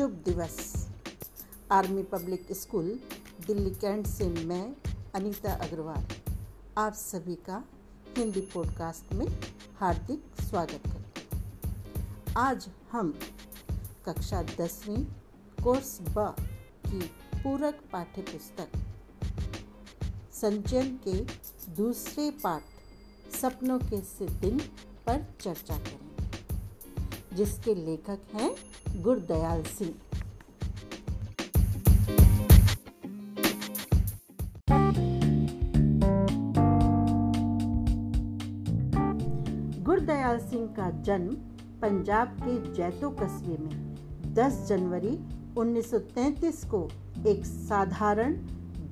शुभ दिवस। Army public school, Delhi cantt से मैं अनीता अग्रवाल। आप सभी का हिंदी पॉडकास्ट में हार्दिक स्वागत करती आज हम कक्षा दसवीं कोर्स ब की पूरक पाठ्य पुस्तक संचयन के दूसरे पाठ सपनों के दिन पर चर्चा करेंगे। जिसके लेखक हैं गुरदयाल सिंह। गुरदयाल सिंह का जन्म पंजाब के जैतो कस्बे में 10 जनवरी 1933 को एक साधारण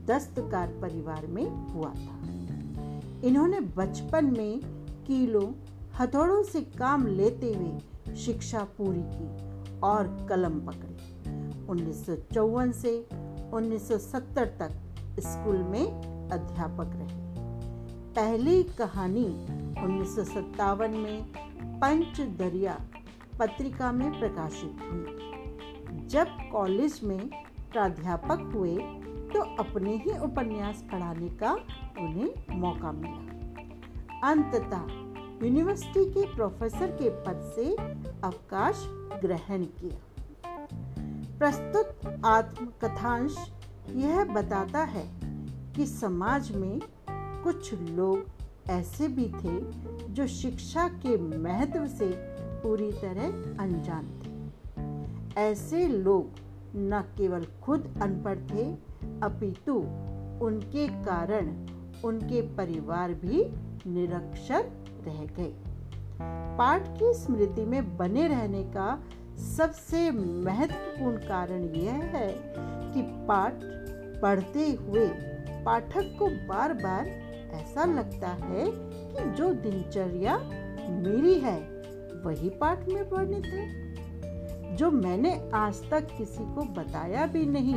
दस्तकार परिवार में हुआ था। इन्होंने बचपन में कीलों, हथौड़ों से काम लेते हुए शिक्षा पूरी की और कलम पकड़ी। उन्नीस सौ चौवन से 1970 तक स्कूल में अध्यापक रहे। पहली कहानी उन्नीस में पंच दरिया पत्रिका में प्रकाशित हुई। जब कॉलेज में प्राध्यापक हुए तो अपने ही उपन्यास पढ़ाने का उन्हें मौका मिला। अंततः यूनिवर्सिटी के प्रोफेसर के पद से अवकाश ग्रहण किया। प्रस्तुत आत्मकथांश यह बताता है कि समाज में कुछ लोग ऐसे भी थे जो शिक्षा के महत्व से पूरी तरह अनजान थे। ऐसे लोग न केवल खुद अनपढ़ थे, अपितु उनके कारण उनके परिवार भी निरक्षर रह गए पाठ की स्मृति में बने रहने का सबसे महत्वपूर्ण कारण यह है कि पाठ पढ़ते हुए पाठक को बार बार ऐसा लगता है कि जो दिनचर्या मेरी है, वही पाठ में वर्णित है। जो मैंने आज तक किसी को बताया भी नहीं,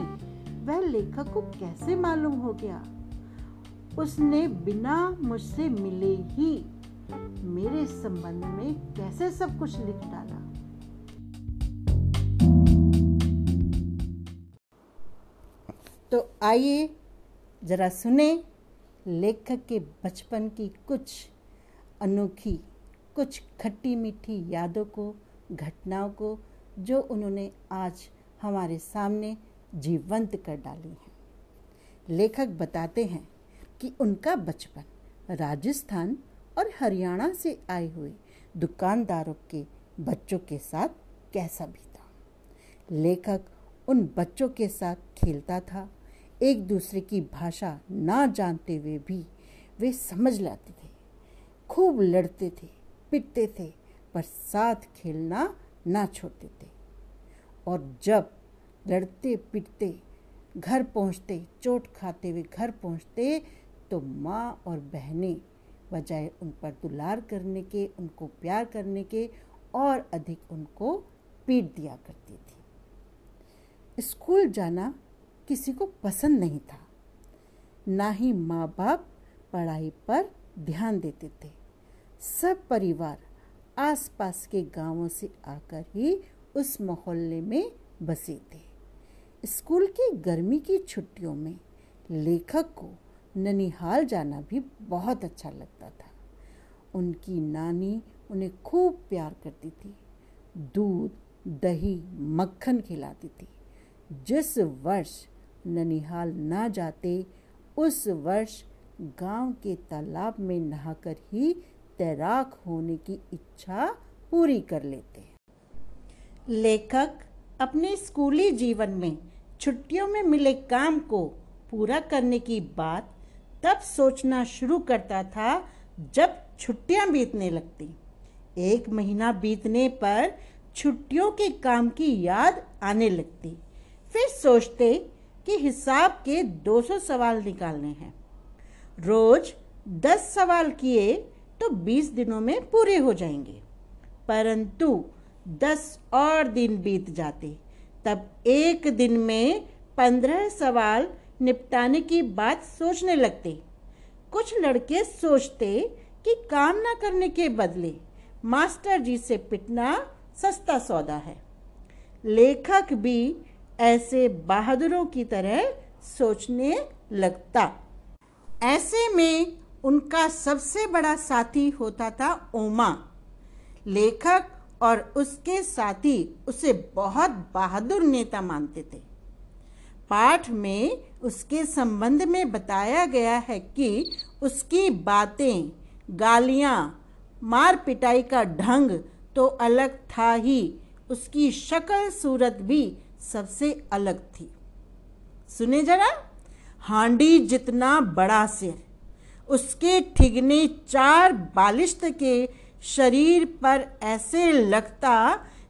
वह लेखक को कैसे मालूम हो गया? उसने बिना मुझसे मिले ही मेरे संबंध में कैसे सब कुछ लिख डाला? तो आइए, जरा सुने लेखक के बचपन की कुछ अनोखी, कुछ खट्टी मीठी यादों को, घटनाओं को, जो उन्होंने आज हमारे सामने जीवंत कर डाली हैं। लेखक बताते हैं कि उनका बचपन राजस्थान और हरियाणा से आए हुए दुकानदारों के बच्चों के साथ कैसा था। लेखक उन बच्चों के साथ खेलता था। एक दूसरे की भाषा ना जानते हुए भी वे समझ लाते थे। खूब लड़ते थे, पिटते थे, पर साथ खेलना ना छोड़ते थे। और जब लड़ते, पिटते, घर पहुँचते, चोट खाते हुए घर पहुँचते तो माँ और बहनें बजाय उन पर दुलार करने के, उनको प्यार करने के और अधिक उनको पीट दिया करती थी। स्कूल जाना किसी को पसंद नहीं था। ना ही माँ बाप पढ़ाई पर ध्यान देते थे। सब परिवार आसपास के गाँवों से आकर ही उस मोहल्ले में बसे थे। स्कूल की गर्मी की छुट्टियों में लेखक को ननिहाल जाना भी बहुत अच्छा लगता था। उनकी नानी उन्हें खूब प्यार करती थी। दूध, दही, मक्खन खिलाती थी। जिस वर्ष ननिहाल ना जाते, उस वर्ष गाँव के तालाब में नहाकर ही तैराक होने की इच्छा पूरी कर लेते लेखक अपने स्कूली जीवन में छुट्टियों में मिले काम को पूरा करने की बात तब सोचना शुरू करता था जब छुट्टियाँ बीतने लगती। एक महीना बीतने पर छुट्टियों के काम की याद आने लगती। फिर सोचते कि हिसाब के 200 सवाल निकालने हैं। रोज 10 सवाल किए तो 20 दिनों में पूरे हो जाएँगे। परंतु 10 और दिन बीत जाते। तब एक दिन में 15 सवाल निपटाने की बात सोचने लगते। कुछ लड़के सोचते कि काम ना करने के बदले मास्टर जी से पिटना सस्ता सौदा है। लेखक भी ऐसे बहादुरों की तरह सोचने लगता। ऐसे में उनका सबसे बड़ा साथी होता था ओमा। लेखक और उसके साथी उसे बहुत बहादुर नेता मानते थे। पाठ में उसके संबंध में बताया गया है कि उसकी बातें, गालियाँ, मार पिटाई का ढंग तो अलग था ही। उसकी शक्ल सूरत भी सबसे अलग थी। सुने जरा? हांडी जितना बड़ा सिर, उसके ठिगने चार बालिश्त के शरीर पर ऐसे लगता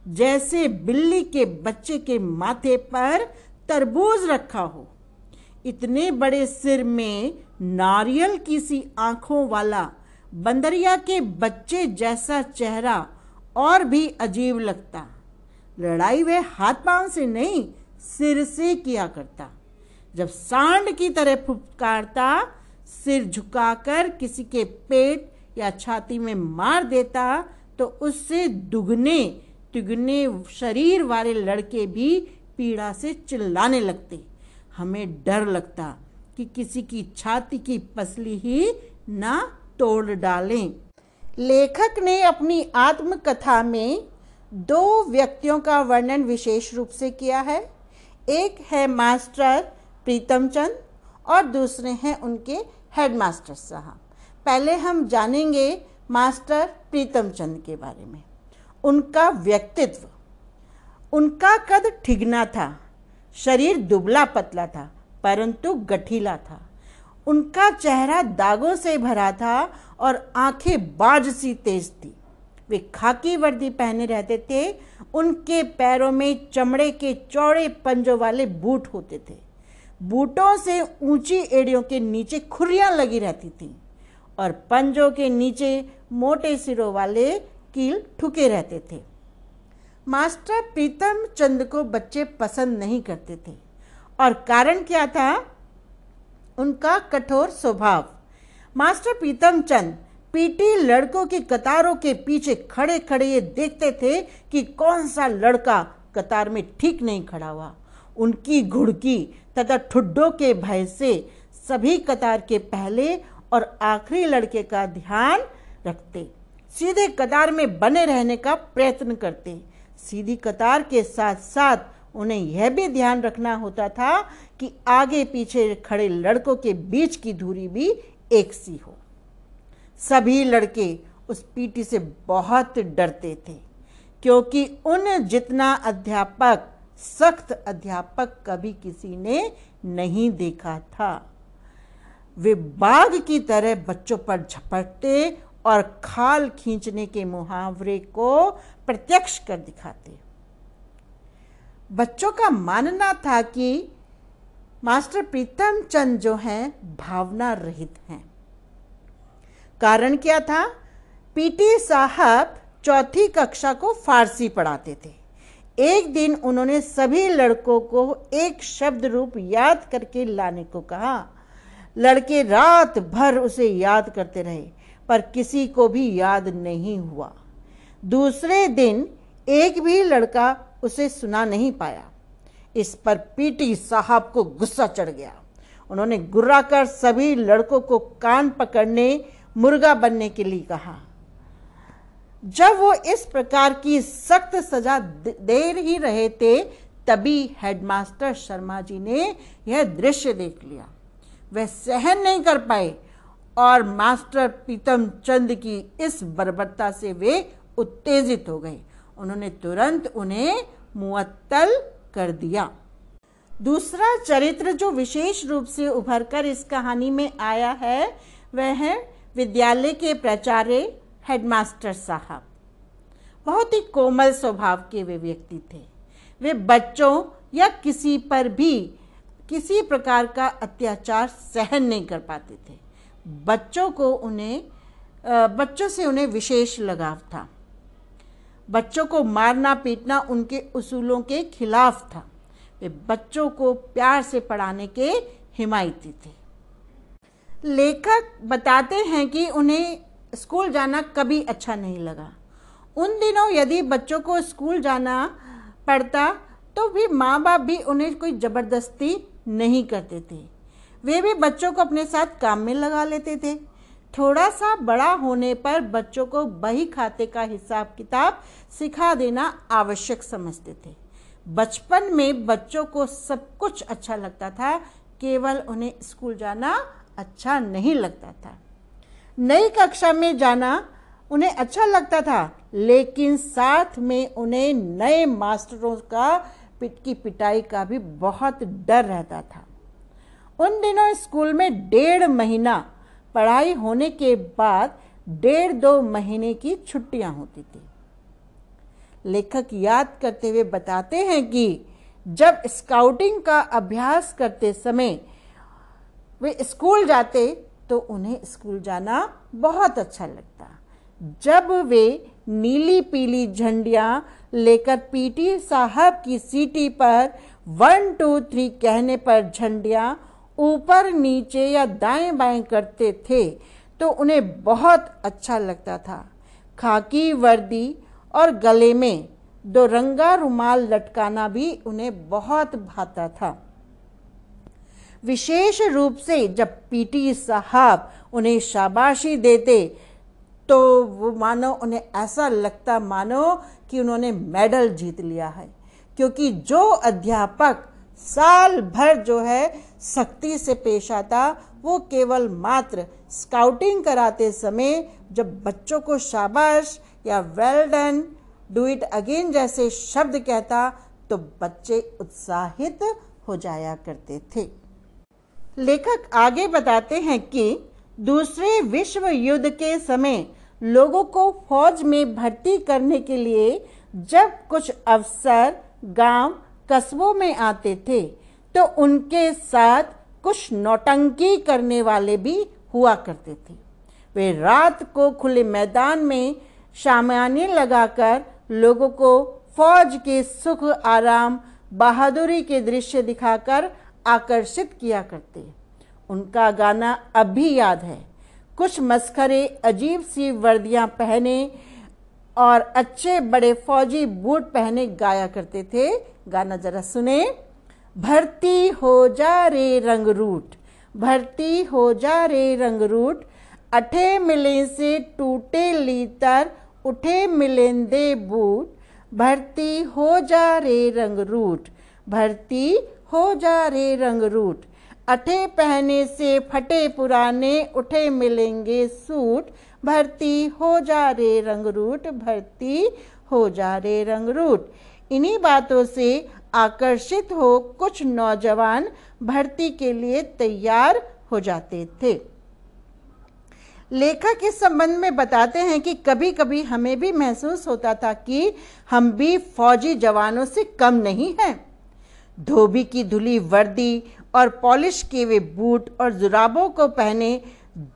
जैसे बिल्ली के बच्चे के माथे पर तरबूज रखा हो। इतने बड़े सिर में नारियल की सी आँखों वाला, बंदरिया के बच्चे जैसा चेहरा और भी अजीब लगता। लड़ाई वह हाथ पाँव से नहीं, सिर से किया करता। जब सांड की तरह फुपकारता, सिर झुकाकर किसी के पेट या छाती में मार देता तो उससे दुगने, तिगने शरीर वाले लड़के भी पीड़ा से चिल्लाने लगते। हमें डर लगता कि किसी की छाती की पसली ही ना तोड़ डालें। लेखक ने अपनी आत्मकथा में दो व्यक्तियों का वर्णन विशेष रूप से किया है। एक है मास्टर प्रीतम चंद और दूसरे हैं उनके हेडमास्टर साहब। पहले हम जानेंगे मास्टर प्रीतम चंद के बारे में। उनका व्यक्तित्व। उनका कद ठिगना था। शरीर दुबला पतला था, परंतु गठीला था। उनका चेहरा दागों से भरा था और आँखें बाज सी तेज थी। वे खाकी वर्दी पहने रहते थे, उनके पैरों में चमड़े के चौड़े पंजों वाले बूट होते थे। बूटों से ऊँची एड़ियों के नीचे खुरियाँ लगी रहती थीं और पंजों के नीचे मोटे सिरों वाले कील ठुके रहते थे। मास्टर प्रीतम चंद को बच्चे पसंद नहीं करते थे। और कारण क्या था? उनका कठोर स्वभाव। मास्टर प्रीतम चंद पीटी लड़कों की कतारों के पीछे खड़े खड़े ये देखते थे कि कौन सा लड़का कतार में ठीक नहीं खड़ा हुआ। उनकी घुड़की तथा ठुड्डों के भय से सभी कतार के पहले और आखिरी लड़के का ध्यान रखते, सीधे कतार में बने रहने का प्रयत्न करते। सीधी कतार के साथ साथ उन्हें यह भी ध्यान रखना होता था कि आगे पीछे खड़े लड़कों के बीच की दूरी भी एक सी हो। सभी लड़के उस पीटी से बहुत डरते थे, क्योंकि उन जितना अध्यापक, सख्त अध्यापक कभी किसी ने नहीं देखा था। वे बाघ की तरह बच्चों पर झपटते और खाल खींचने के मुहावरे को प्रत्यक्ष कर दिखाते। बच्चों का मानना था कि मास्टर प्रीतम चंद जो हैं, भावना रहित हैं। कारण क्या था? पीटी साहब चौथी कक्षा को फारसी पढ़ाते थे। एक दिन उन्होंने सभी लड़कों को एक शब्द रूप याद करके लाने को कहा। लड़के रात भर उसे याद करते रहे। पर किसी को भी याद नहीं हुआ। दूसरे दिन एक भी लड़का उसे सुना नहीं पाया। इस पर पीटी साहब को गुस्सा चढ़ गया। उन्होंने गुर्रा कर सभी लड़कों को कान पकड़ने, मुर्गा बनने के लिए कहा। जब वो इस प्रकार की सख्त सजा दे ही रहे थे, तभी हेडमास्टर शर्मा जी ने यह दृश्य देख लिया। वह सहन नहीं कर पाए। और मास्टर प्रीतम चंद की इस बर्बरता से वे उत्तेजित हो गए। उन्होंने तुरंत उन्हें मुअत्तल कर दिया। दूसरा चरित्र जो विशेष रूप से उभरकर इस कहानी में आया है, वह है विद्यालय के प्राचार्य हेडमास्टर साहब। बहुत ही कोमल स्वभाव के वे व्यक्ति थे। वे बच्चों या किसी पर भी किसी प्रकार का अत्याचार सहन नहीं कर पाते थे। बच्चों को उन्हें बच्चों से उन्हें विशेष लगाव था। बच्चों को मारना पीटना उनके उसूलों के खिलाफ था। वे बच्चों को प्यार से पढ़ाने के हिमायती थे। लेखक बताते हैं कि उन्हें स्कूल जाना कभी अच्छा नहीं लगा। उन दिनों यदि बच्चों को स्कूल जाना पढ़ता तो भी माँ बाप भी उन्हें कोई ज़बरदस्ती नहीं करते थे। वे भी बच्चों को अपने साथ काम में लगा लेते थे। थोड़ा सा बड़ा होने पर बच्चों को बही खाते का हिसाब किताब सिखा देना आवश्यक समझते थे। बचपन में बच्चों को सब कुछ अच्छा लगता था, केवल उन्हें स्कूल जाना अच्छा नहीं लगता था। नई कक्षा में जाना उन्हें अच्छा लगता था, लेकिन साथ में उन्हें नए मास्टरों का पिट की पिटाई का भी बहुत डर रहता था। उन दिनों स्कूल में डेढ़ महीना पढ़ाई होने के बाद डेढ़ दो महीने की छुट्टियाँ होती थी। लेखक याद करते हुए बताते हैं कि जब स्काउटिंग का अभ्यास करते समय वे स्कूल जाते तो उन्हें स्कूल जाना बहुत अच्छा लगता। जब वे नीली पीली झंडियाँ लेकर पीटी साहब की सीटी पर वन, टू, थ्री कहने पर झंडियाँ ऊपर, नीचे या दाएँ बाएँ करते थे तो उन्हें बहुत अच्छा लगता था। खाकी, वर्दी और गले में दो रंगा रुमाल लटकाना भी उन्हें बहुत भाता था। विशेष रूप से जब पीटी साहब उन्हें शाबाशी देते तो वो मानो, उन्हें ऐसा लगता मानो कि उन्होंने मेडल जीत लिया है। क्योंकि जो अध्यापक साल भर जो है सख्ती से पेश आता, वो केवल मात्र स्काउटिंग कराते समय जब बच्चों को शाबाश या well done do it again जैसे शब्द कहता तो बच्चे उत्साहित हो जाया करते थे। लेखक आगे बताते हैं कि दूसरे विश्व युद्ध के समय लोगों को फौज में भर्ती करने के लिए जब कुछ अफसर, गाँव कस्बों में आते थे तो उनके साथ कुछ नौटंकी करने वाले भी हुआ करते थे। वे रात को खुले मैदान में शामियाने लगाकर लोगों को फौज के सुख, आराम, बहादुरी के दृश्य दिखाकर आकर्षित किया करते उनका गाना अब भी याद है। कुछ मस्खरे अजीब सी वर्दियाँ पहने और अच्छे बड़े फौजी बूट पहने गाया करते थे। गाना जरा सुने। भर्ती हो जा रे रंग रूट। भर्ती हो जा रे रंग रूट। अठे मिले से टूटे लीतर, उठे मिलेंदे बूट। भर्ती हो जा रे रंग रूट। भर्ती हो जा रे रंग रूट। अठे पहने से फटे पुराने, उठे मिलेंगे सूट। भर्ती हो जा रे रंग रूट भर्ती हो जा रे रंग रूट इन्हीं बातों से आकर्षित हो कुछ नौजवान भर्ती के लिए तैयार हो जाते थे। लेखक इस संबंध में बताते हैं कि कभी कभी हमें भी महसूस होता था कि हम भी फौजी जवानों से कम नहीं हैं। धोबी की धुली वर्दी और पॉलिश किए हुए बूट और जुराबों को पहने,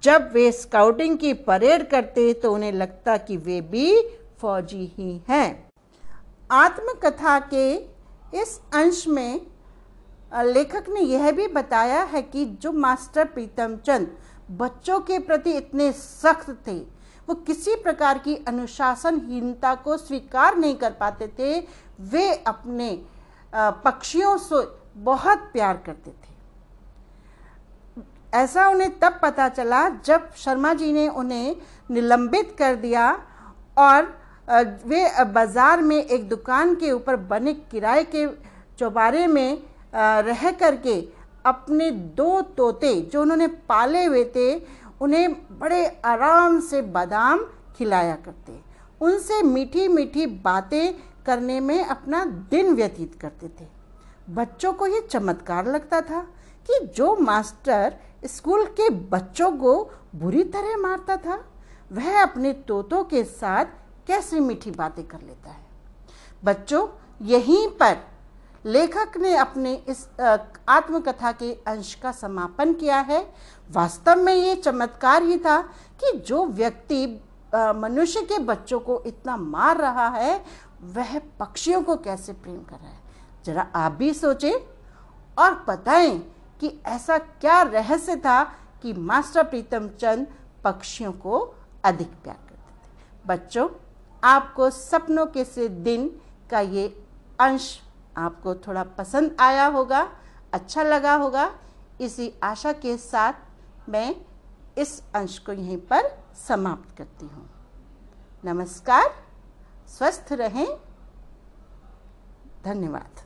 जब वे स्काउटिंग की परेड करते तो उन्हें लगता कि वे भी फौजी ही हैं। आत्मकथा के इस अंश में लेखक ने यह भी बताया है कि जो मास्टर प्रीतम चंद बच्चों के प्रति इतने सख्त थे, वो किसी प्रकार की अनुशासनहीनता को स्वीकार नहीं कर पाते थे। वे अपने पक्षियों से बहुत प्यार करते थे। ऐसा उन्हें तब पता चला जब शर्मा जी ने उन्हें निलंबित कर दिया और वे बाज़ार में एक दुकान के ऊपर बने किराए के चौबारे में रह करके अपने दो तोते जो उन्होंने पाले हुए थे, उन्हें बड़े आराम से बादाम खिलाया करते। उनसे मीठी मीठी बातें करने में अपना दिन व्यतीत करते थे। बच्चों को ये चमत्कार लगता था कि जो मास्टर स्कूल के बच्चों को बुरी तरह मारता था, वह अपने तोतों के साथ कैसे मीठी बातें कर लेता है। बच्चों, यहीं पर लेखक ने अपने इस आत्मकथा के अंश का समापन किया है। वास्तव में ये चमत्कार ही था कि जो व्यक्ति मनुष्य के बच्चों को इतना मार रहा है वह पक्षियों को कैसे प्रेम कर रहा है? जरा आप भी सोचें और बताएँ कि ऐसा क्या रहस्य था कि मास्टर प्रीतम चंद पक्षियों को अधिक प्यार करते थे। बच्चों, आपको सपनों के से दिन का ये अंश आपको थोड़ा पसंद आया होगा अच्छा लगा होगा। इसी आशा के साथ मैं इस अंश को यहीं पर समाप्त करती हूँ। नमस्कार। स्वस्थ रहें। धन्यवाद।